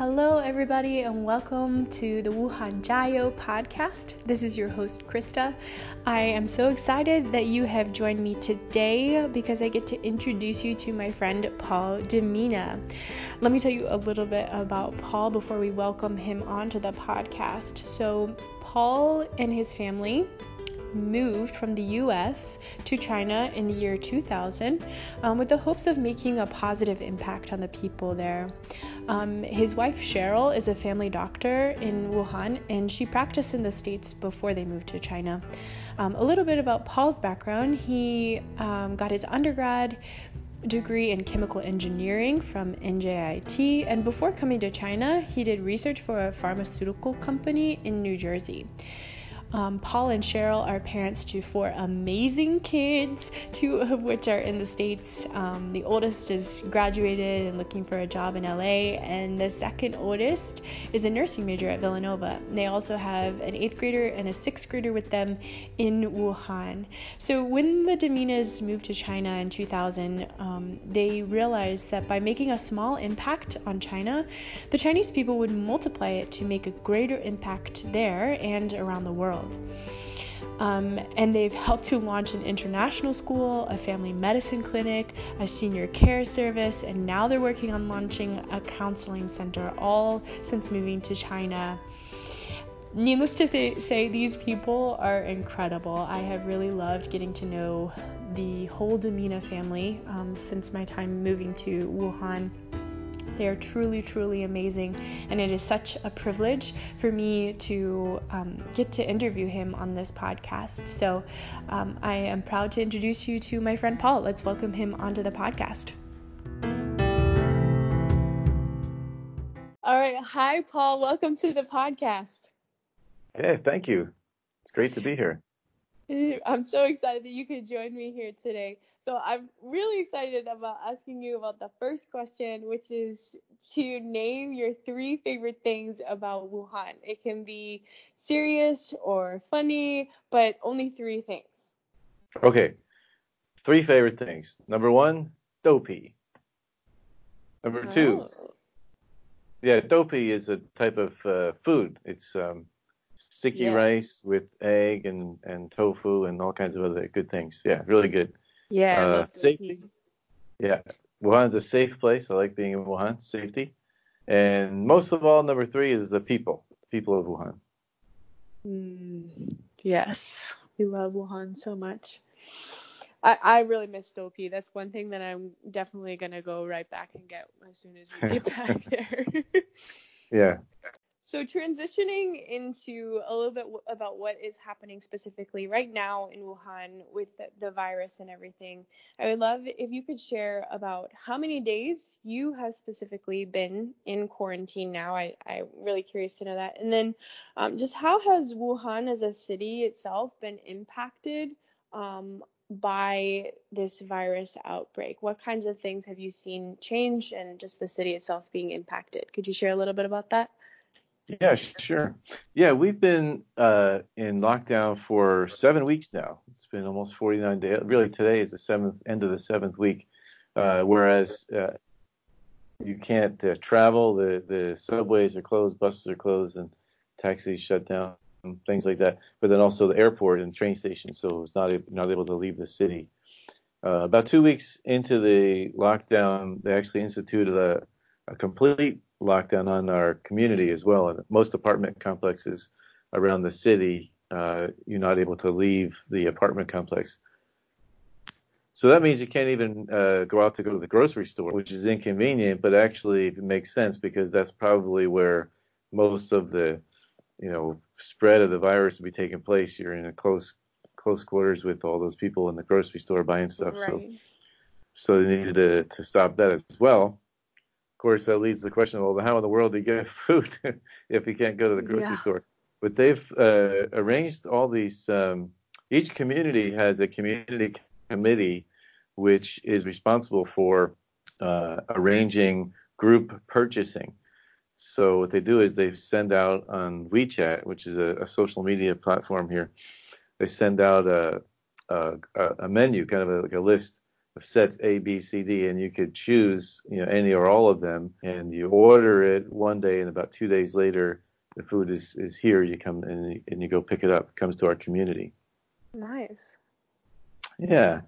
Hello, everybody, and welcome to the Wuhan Jiayou podcast. This is your host, Krista. I am so excited that you have joined me today because I get to introduce you to my friend Paul Demina. Let me tell you a little bit about Paul before we welcome him onto the podcast. So, Paul and his family moved from the US to China in the year 2000 um, with the hopes of making a positive impact on the people there. Um, his wife Cheryl is a family doctor in Wuhan and she practiced in the States before they moved to China. Um, a little bit about Paul's background he um, got his undergrad degree in chemical engineering from NJIT, and before coming to China, he did research for a pharmaceutical company in New Jersey. Um, Paul and Cheryl are parents to four amazing kids, two of which are in the States. Um, the oldest is graduated and looking for a job in LA, and the second oldest is a nursing major at Villanova. They also have an eighth grader and a sixth grader with them in Wuhan. So, when the Deminas moved to China in 2000, um, they realized that by making a small impact on China, the Chinese people would multiply it to make a greater impact there and around the world world. Um, and they've helped to launch an international school, a family medicine clinic, a senior care service, and now they're working on launching a counseling center, all since moving to China. Needless to th- say, these people are incredible. I have really loved getting to know the whole Demina family um, since my time moving to Wuhan. They are truly, truly amazing, and it is such a privilege for me to um, get to interview him on this podcast. So um, I am proud to introduce you to my friend Paul. Let's welcome him onto the podcast. All right. Hi, Paul. Welcome to the podcast. Hey, thank you. It's great to be here. I'm so excited that you could join me here today. So I'm really excited about asking you about the first question, which is to name your three favorite things about Wuhan. It can be serious or funny, but only three things. Okay. Three favorite things. Number one, doupi. Number two, oh. yeah, doupi is a type of uh, food. It's um, sticky yeah. rice with egg and, and tofu and all kinds of other good things. Yeah, really good. Yeah. Uh, safety. Yeah. Wuhan's a safe place. I like being in Wuhan. Safety. And most of all, number three is the people, people of Wuhan. Mm, yes. We love Wuhan so much. I, I really miss Doupi. That's one thing that I'm definitely going to go right back and get as soon as we get back there. yeah. So, transitioning into a little bit w- about what is happening specifically right now in Wuhan with the, the, virus and everything, I would love if you could share about how many days you have specifically been in quarantine now. I, I'm really curious to know that. And then, um, just how has Wuhan as a city itself been impacted um, by this virus outbreak? What kinds of things have you seen change and just the city itself being impacted? Could you share a little bit about that? Yeah, sure. Yeah, we've been uh, in lockdown for seven weeks now. It's been almost 49 days. Really, today is the seventh end of the seventh week. Uh, whereas uh, you can't uh, travel, the the subways are closed, buses are closed, and taxis shut down, and things like that. But then also the airport and train stations, so it's not not able to leave the city. Uh, about two weeks into the lockdown, they actually instituted a, a complete lockdown on our community as well. And most apartment complexes around the city, uh, you're not able to leave the apartment complex. So that means you can't even uh, go out to go to the grocery store, which is inconvenient, but actually it makes sense because that's probably where most of the, you know, spread of the virus will be taking place. You're in a close close quarters with all those people in the grocery store buying stuff. Right. So so they needed to, to stop that as well course, that leads to the question: Well, how in the world do you get food if you can't go to the grocery yeah. store? But they've uh, arranged all these. Um, each community has a community committee which is responsible for uh, arranging group purchasing. So what they do is they send out on WeChat, which is a, a social media platform here. They send out a, a, a menu, kind of a, like a list sets A, B, C, D, and you could choose you know any or all of them, and you order it one day, and about two days later, the food is is here. You come and and you go pick it up. It comes to our community. Nice. Yeah.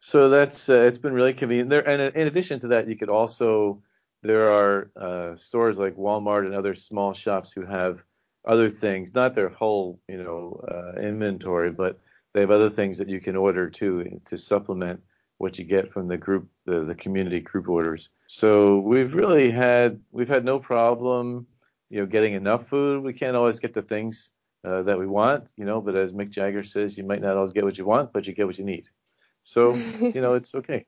So that's uh, it's been really convenient. There, and in addition to that, you could also there are uh, stores like Walmart and other small shops who have other things, not their whole you know uh, inventory, but they have other things that you can order too to supplement what you get from the group, the, the community group orders. So we've really had we've had no problem, you know, getting enough food. We can't always get the things uh, that we want, you know, but as Mick Jagger says, you might not always get what you want, but you get what you need. So you know, it's okay.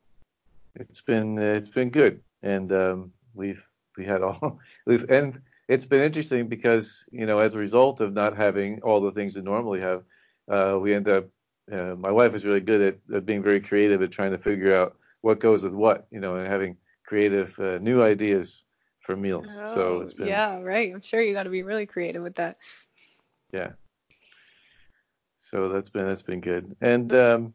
It's been it's been good, and um, we've we had all we've and it's been interesting because you know as a result of not having all the things we normally have, uh, we end up uh, my wife is really good at, at, being very creative at trying to figure out what goes with what, you know, and having creative uh, new ideas for meals. Oh, so it's been, yeah, right. I'm sure you got to be really creative with that. Yeah. So that's been that's been good. And um,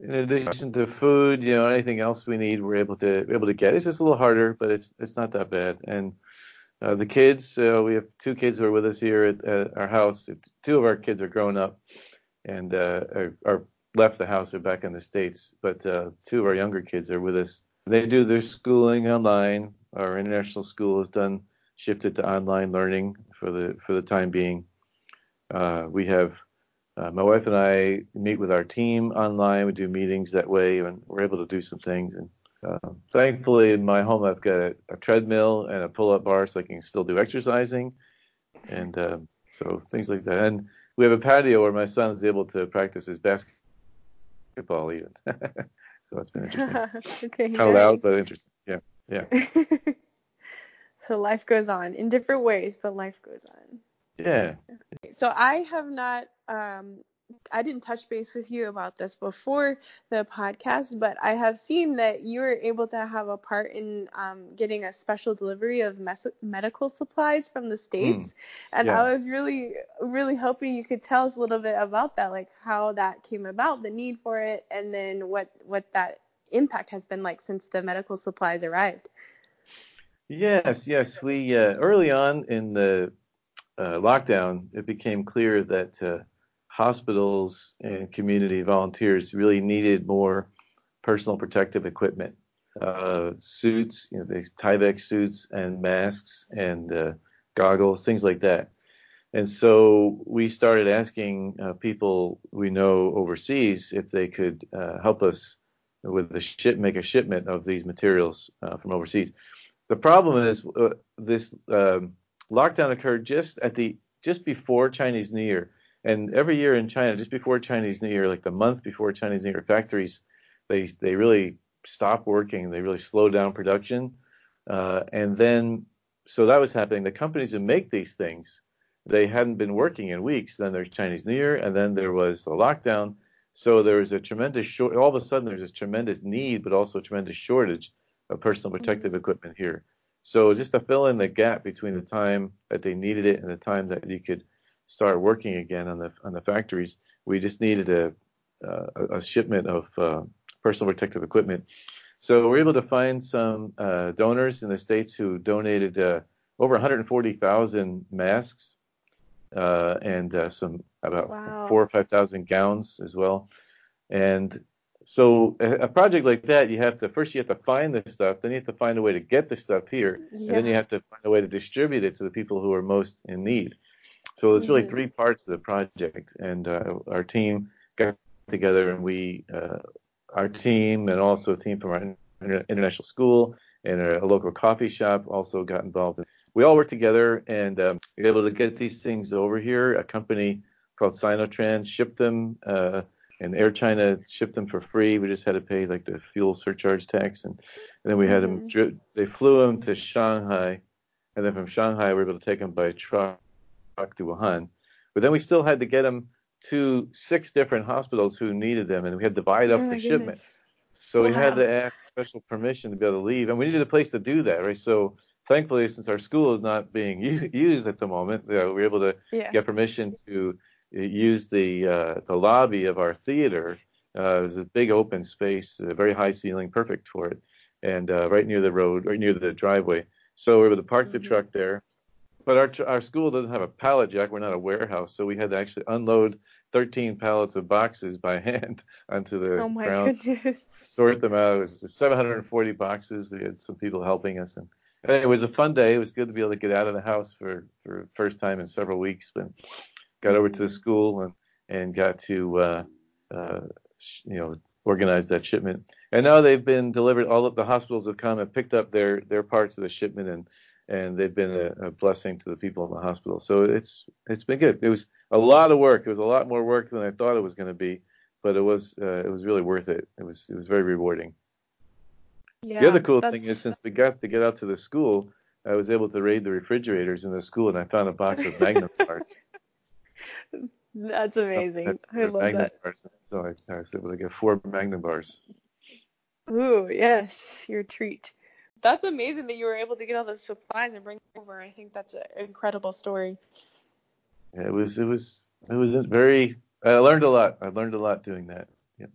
in addition to food, you know, anything else we need, we're able to able to get. It's just a little harder, but it's it's not that bad. And uh, the kids, uh, we have two kids who are with us here at, at our house. Two of our kids are grown up and uh, are, are, left the house. They're back in the states, but uh, two of our younger kids are with us. They do their schooling online. Our international school has done shifted to online learning for the for the time being. Uh, we have uh, my wife and I meet with our team online. We do meetings that way, and we're able to do some things. And uh, thankfully, in my home, I've got a, a, treadmill and a pull-up bar, so I can still do exercising, and uh, so things like that. And we have a patio where my son is able to practice his basketball even. so it's been interesting. okay. Kind of loud, but interesting. Yeah. Yeah. so life goes on in different ways, but life goes on. Yeah. So I have not um, I didn't touch base with you about this before the podcast, but I have seen that you were able to have a part in um, getting a special delivery of mes- medical supplies from the states, mm, and yeah. I was really, really hoping you could tell us a little bit about that, like how that came about, the need for it, and then what what that impact has been like since the medical supplies arrived. Yes, yes, we uh, early on in the uh, lockdown, it became clear that uh, hospitals and community volunteers really needed more personal protective equipment, uh, suits, you know, these Tyvek suits and masks and uh, goggles, things like that. And so we started asking uh, people we know overseas if they could uh, help us with the ship, make a shipment of these materials uh, from overseas. The problem is uh, this um, lockdown occurred just at the just before Chinese New Year. And every year in China, just before Chinese New Year, like the month before Chinese New Year, factories they they really stop working. They really slow down production. Uh, and then so that was happening. The companies that make these things, they hadn't been working in weeks. Then there's Chinese New Year, and then there was the lockdown. So there was a tremendous short. All of a sudden, there's this tremendous need, but also a tremendous shortage of personal protective equipment here. So just to fill in the gap between the time that they needed it and the time that you could start working again on the on the factories. We just needed a a, a shipment of uh, personal protective equipment. So we're able to find some uh, donors in the states who donated uh, over 140,000 masks uh, and uh, some about wow. four or five thousand gowns as well. And so a, a, project like that, you have to first you have to find the stuff, then you have to find a way to get the stuff here, yeah. and then you have to find a way to distribute it to the people who are most in need. So there's really mm-hmm. three parts of the project, and uh, our team got together, and we, uh, our team, and also a team from our international school and a, local coffee shop also got involved. We all worked together and um, we were able to get these things over here. A company called Sinotrans shipped them, uh, and Air China shipped them for free. We just had to pay like the fuel surcharge tax, and, and then we had mm-hmm. them. They flew them to Shanghai, and then from Shanghai we were able to take them by truck to Wuhan. But then we still had to get them to six different hospitals who needed them, and we had to divide up oh the shipment. So wow. we had to ask special permission to be able to leave, and we needed a place to do that, right? So thankfully, since our school is not being used at the moment, you know, we were able to yeah. get permission to use the uh, the lobby of our theater Uh, it was a big open space, a very high ceiling, perfect for it, and uh, right near the road, right near the driveway. So we were able to park the Mhm. truck there. But our our school doesn't have a pallet jack. We're not a warehouse, so we had to actually unload 13 pallets of boxes by hand onto the Oh my ground goodness. sort them out. It was 740 boxes. We had some people helping us, and, and it was a fun day. It was good to be able to get out of the house for for the first time in several weeks. But got over to the school and and got to uh, uh, you know organize that shipment. And now they've been delivered. All of the hospitals have come and picked up their their parts of the shipment and. And they've been a, a blessing to the people in the hospital. So it's it's been good. It was a lot of work. It was a lot more work than I thought it was going to be but it was uh, it was really worth it. It was it was very rewarding. Yeah, the other cool that's- thing is since we got to get out to the school, I was able to raid the refrigerators in the school and I found a box of Magnum bars. That's So amazing. that's I love Magnum that. Bars. So I, I was able to get four Magnum bars. Ooh, yes, your treat. That's amazing that you were able to get all the supplies and bring them over. I think that's an incredible story. Yeah, it was it was it was very. I learned a lot. I learned a lot doing that. Yeah.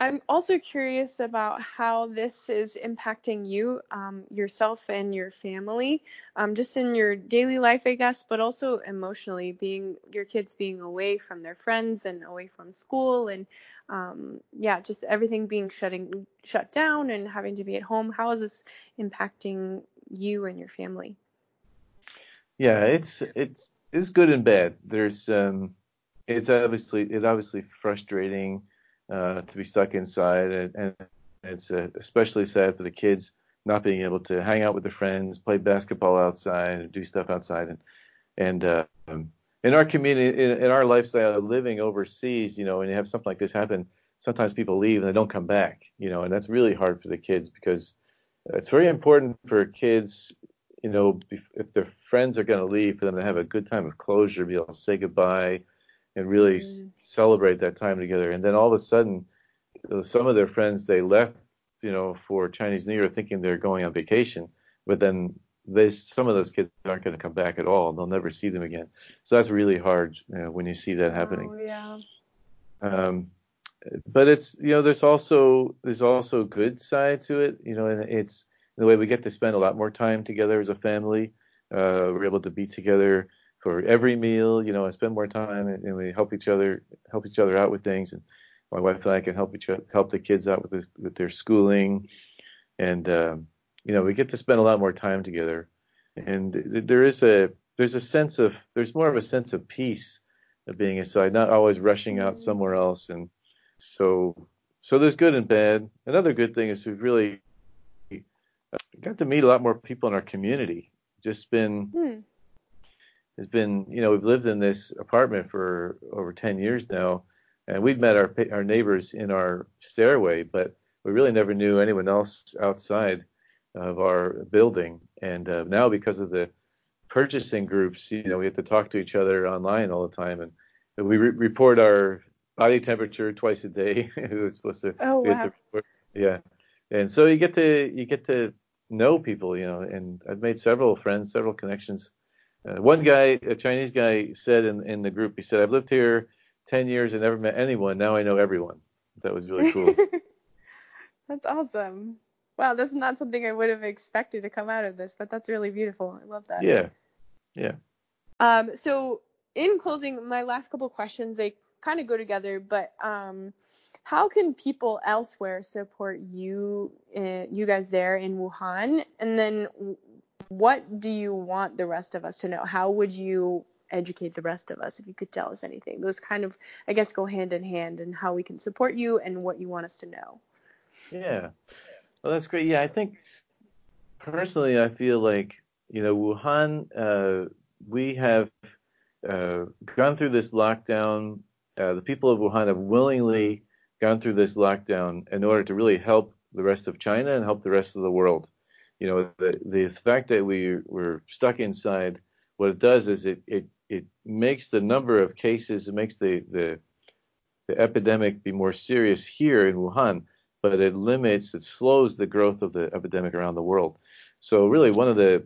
I'm also curious about how this is impacting you, um, yourself, and your family, um, just in your daily life, I guess, but also emotionally, being your kids being away from their friends and away from school, and um, yeah, just everything being shutting shut down and having to be at home. How is this impacting you and your family? Yeah, it's it's it's good and bad. There's um, it's obviously it's obviously frustrating uh, to be stuck inside, and, and it's uh, especially sad for the kids not being able to hang out with their friends, play basketball outside, do stuff outside. And and uh, in our community, in, in our lifestyle of living overseas, you know, when you have something like this happen, sometimes people leave and they don't come back, you know, and that's really hard for the kids because it's very important for kids you know, if their friends are going to leave, for them to have a good time of closure, be able to say goodbye, and really Mm. celebrate that time together. And then all of a sudden, some of their friends they left, you know, for Chinese New Year, thinking they're going on vacation, but then they some of those kids aren't going to come back at all. They'll never see them again. So that's really hard you know, when you see that happening. Oh, yeah. Um, but it's you know there's also there's also a good side to it you know and it's the way we get to spend a lot more time together as a family uh, we're able to be together for every meal you know and spend more time and, and we help each other help each other out with things and my wife and I can help each other, help the kids out with this, with their schooling and um, you know we get to spend a lot more time together and th- there is a there's a sense of there's more of a sense of peace of being inside not always rushing out somewhere else and so so there's good and bad. Another good thing is we've really got to meet a lot more people in our community. Just been Hmm. has been you know we've lived in this apartment for over 10 years now, and we've met our our neighbors in our stairway, but we really never knew anyone else outside of our building. And uh, now because of the purchasing groups, you know, we have to talk to each other online all the time, and we re- report our body temperature twice a day. We're supposed to. Oh, wow. to yeah, and so you get to you get to know people, you know. And I've made several friends, several connections. Uh, one guy, a Chinese guy, said in in the group, he said, "I've lived here 10 years and never met anyone. Now I know everyone." That was really cool. that's awesome. Wow, that's not something I would have expected to come out of this, but that's really beautiful. I love that. yeah, yeah. Um, so in closing, my last couple questions they kind of go together, but um, how can people elsewhere support you, uh, you guys there in Wuhan? And then what do you want the rest of us to know? How would you educate the rest of us if you could tell us anything? Those kind of, I guess, go hand in hand and how we can support you and what you want us to know. Yeah. Well, that's great. Yeah, I think personally, I feel like you know Wuhan. Uh, we have uh, gone through this lockdown. Uh, the people of Wuhan have willingly gone through this lockdown in order to really help the rest of China and help the rest of the world. You know, the the fact that we were stuck inside, what it does is it it it makes the number of cases, it makes the the the epidemic be more serious here in Wuhan but it limits, it slows the growth of the epidemic around the world. So really, one of the,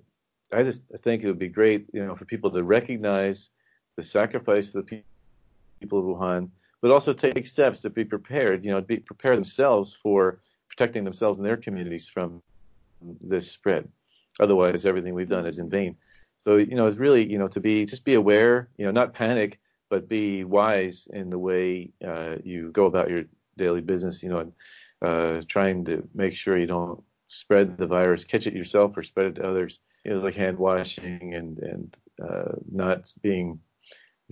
I just think it would be great, you know, for people to recognize the sacrifice of the people of Wuhan, but also take steps to be prepared. You know, be prepare themselves for protecting themselves and their communities from this spread. Otherwise, everything we've done is in vain. So, you know, it's really, you know, to be just be aware, you know, not panic, but be wise in the way uh, you go about your daily business. You know, and uh, trying to make sure you don't spread the virus, catch it yourself, or spread it to others. You know, like hand washing and and uh, not being,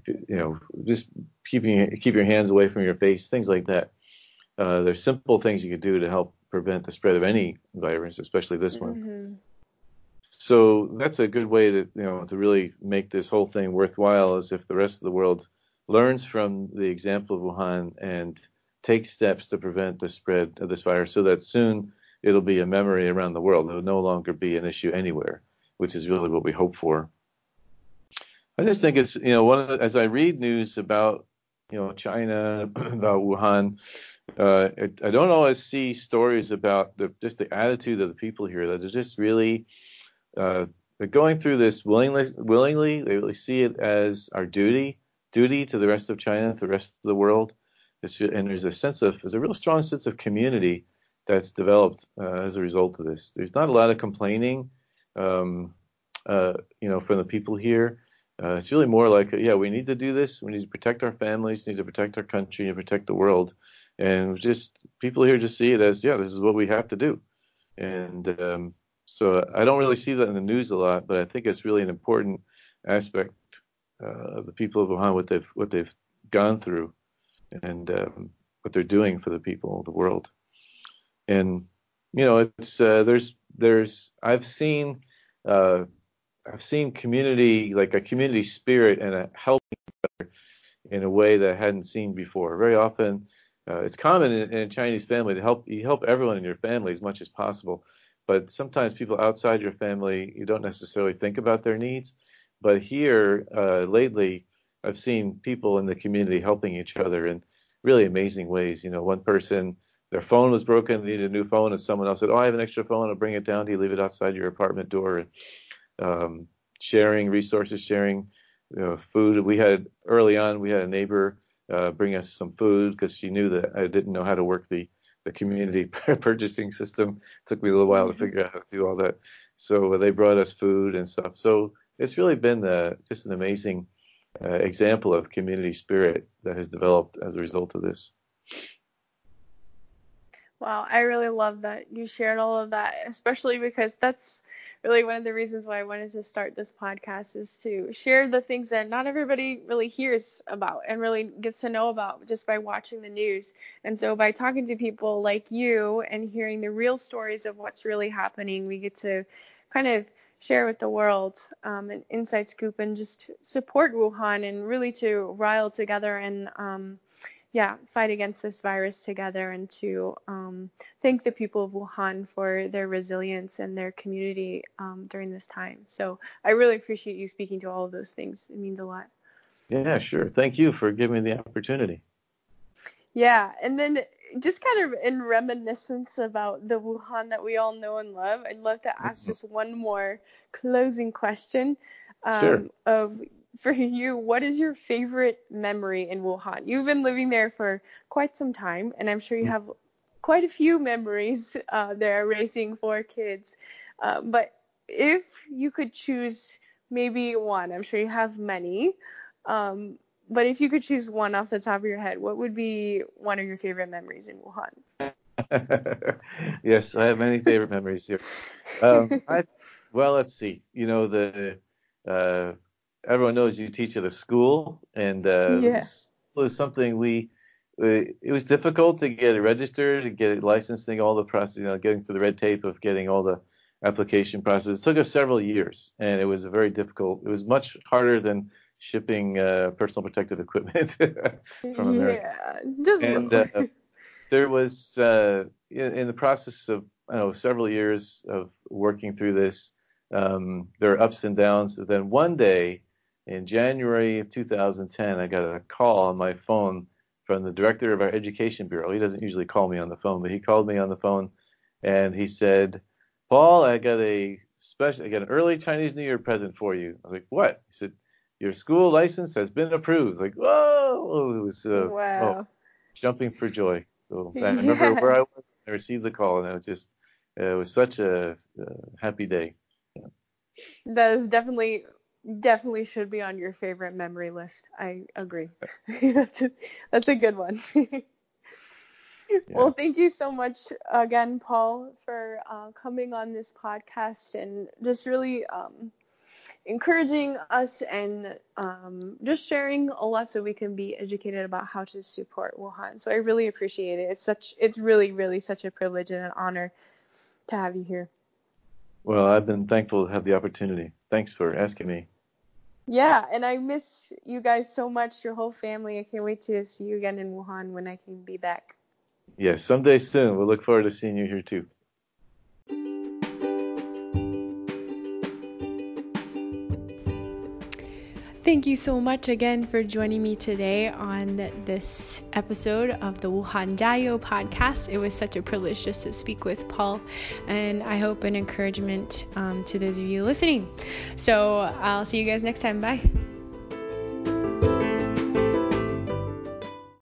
you know, just keeping keep your hands away from your face, things like that. Uh, there's simple things you can do to help prevent the spread of any virus, especially this one. Mm-hmm. So that's a good way to you know to really make this whole thing worthwhile is if the rest of the world learns from the example of Wuhan and takes steps to prevent the spread of this virus so that soon it'll be a memory around the world. It will no longer be an issue anywhere, which is really what we hope for. I just think it's you know one the, as I read news about you know China about Wuhan, uh, it, I don't always see stories about the just the attitude of the people here that are just really uh, going through this willingly. Willingly, they really see it as our duty, duty to the rest of China, to the rest of the world. It's, and there's a sense of there's a real strong sense of community that's developed uh, as a result of this. There's not a lot of complaining, um, uh, you know, from the people here. Uh, it's really more like, yeah, we need to do this. We need to protect our families, need to protect our country, and protect the world. And just people here just see it as, yeah, this is what we have to do. And um, so I don't really see that in the news a lot, but I think it's really an important aspect uh, of the people of Wuhan, what they've what they've gone through, and um, what they're doing for the people the world. And you know, it's uh, there's there's I've seen uh, I've seen community like a community spirit and a helping in a way that I hadn't seen before. Very often, uh, it's common in, in, a Chinese family to help you help everyone in your family as much as possible but sometimes people outside your family you don't necessarily think about their needs but here uh, lately i've seen people in the community helping each other in really amazing ways you know one person their phone was broken they needed a new phone and someone else said oh i have an extra phone i'll bring it down do you leave it outside your apartment door and um, sharing resources sharing you know, food we had early on we had a neighbor uh, bring us some food because she knew that i didn't know how to work the the community purchasing system. It took me a little while to mm-hmm. figure out how to do all that. So uh, they brought us food and stuff. So it's really been uh, just an amazing uh, example of community spirit that has developed as a result of this. Wow, I really love that you shared all of that, especially because that's really one of the reasons why I wanted to start this podcast is to share the things that not everybody really hears about and really gets to know about just by watching the news. And so by talking to people like you and hearing the real stories of what's really happening, we get to kind of share with the world um, an inside scoop and just support Wuhan and really to rile together and um, yeah, fight against this virus together and to um, thank the people of Wuhan for their resilience and their community um, during this time. So I really appreciate you speaking to all of those things. It means a lot. Yeah, sure. Thank you for giving me the opportunity. Yeah, and then just kind of in reminiscence about the Wuhan that we all know and love, I'd love to ask mm-hmm. just one more closing question um, sure. of for you, what is your favorite memory in Wuhan? You've been living there for quite some time, and I'm sure you mm. have quite a few memories uh, there raising four kids. Uh, but if you could choose maybe one, I'm sure you have many. Um, but if you could choose one off the top of your head, what would be one of your favorite memories in Wuhan? yes, I have many favorite memories here. Um, I, well, let's see. You know the uh, everyone knows you teach at a school, and uh, yeah. was something we. It was difficult to get it registered, to get it licensing, all the process, you know, getting through the red tape of getting all the application process. It took us several years, and it was a very difficult. It was much harder than shipping uh, personal protective equipment from America. Yeah, and uh, there was uh, in, in, the process of I know several years of working through this. Um, there are ups and downs. Then one day, in January of 2010, I got a call on my phone from the director of our education bureau. He doesn't usually call me on the phone, but he called me on the phone and he said, Paul, I got a special, I got an early Chinese New Year present for you. I was like, what? He said, your school license has been approved. Like, whoa! It was uh, wow. oh, jumping for joy. So I remember Yeah. where I was. I received the call, and it was just uh, it was such a uh, happy day. That is definitely definitely should be on your favorite memory list. I agree. that's, a, that's a good one. Well, thank you so much again, Paul, for uh, coming on this podcast and just really um, encouraging us and um, just sharing a lot so we can be educated about how to support Wuhan. So I really appreciate it. It's such it's really really such a privilege and an honor to have you here. Well, I've been thankful to have the opportunity. Thanks for asking me. Yeah, and I miss you guys so much, your whole family. I can't wait to see you again in Wuhan when I can be back. Yes, someday soon. We'll look forward to seeing you here too. Thank you so much again for joining me today on this episode of the Wuhan Jiayou podcast. It was such a privilege just to speak with Paul, and I hope an encouragement um, to those of you listening. So I'll see you guys next time. Bye.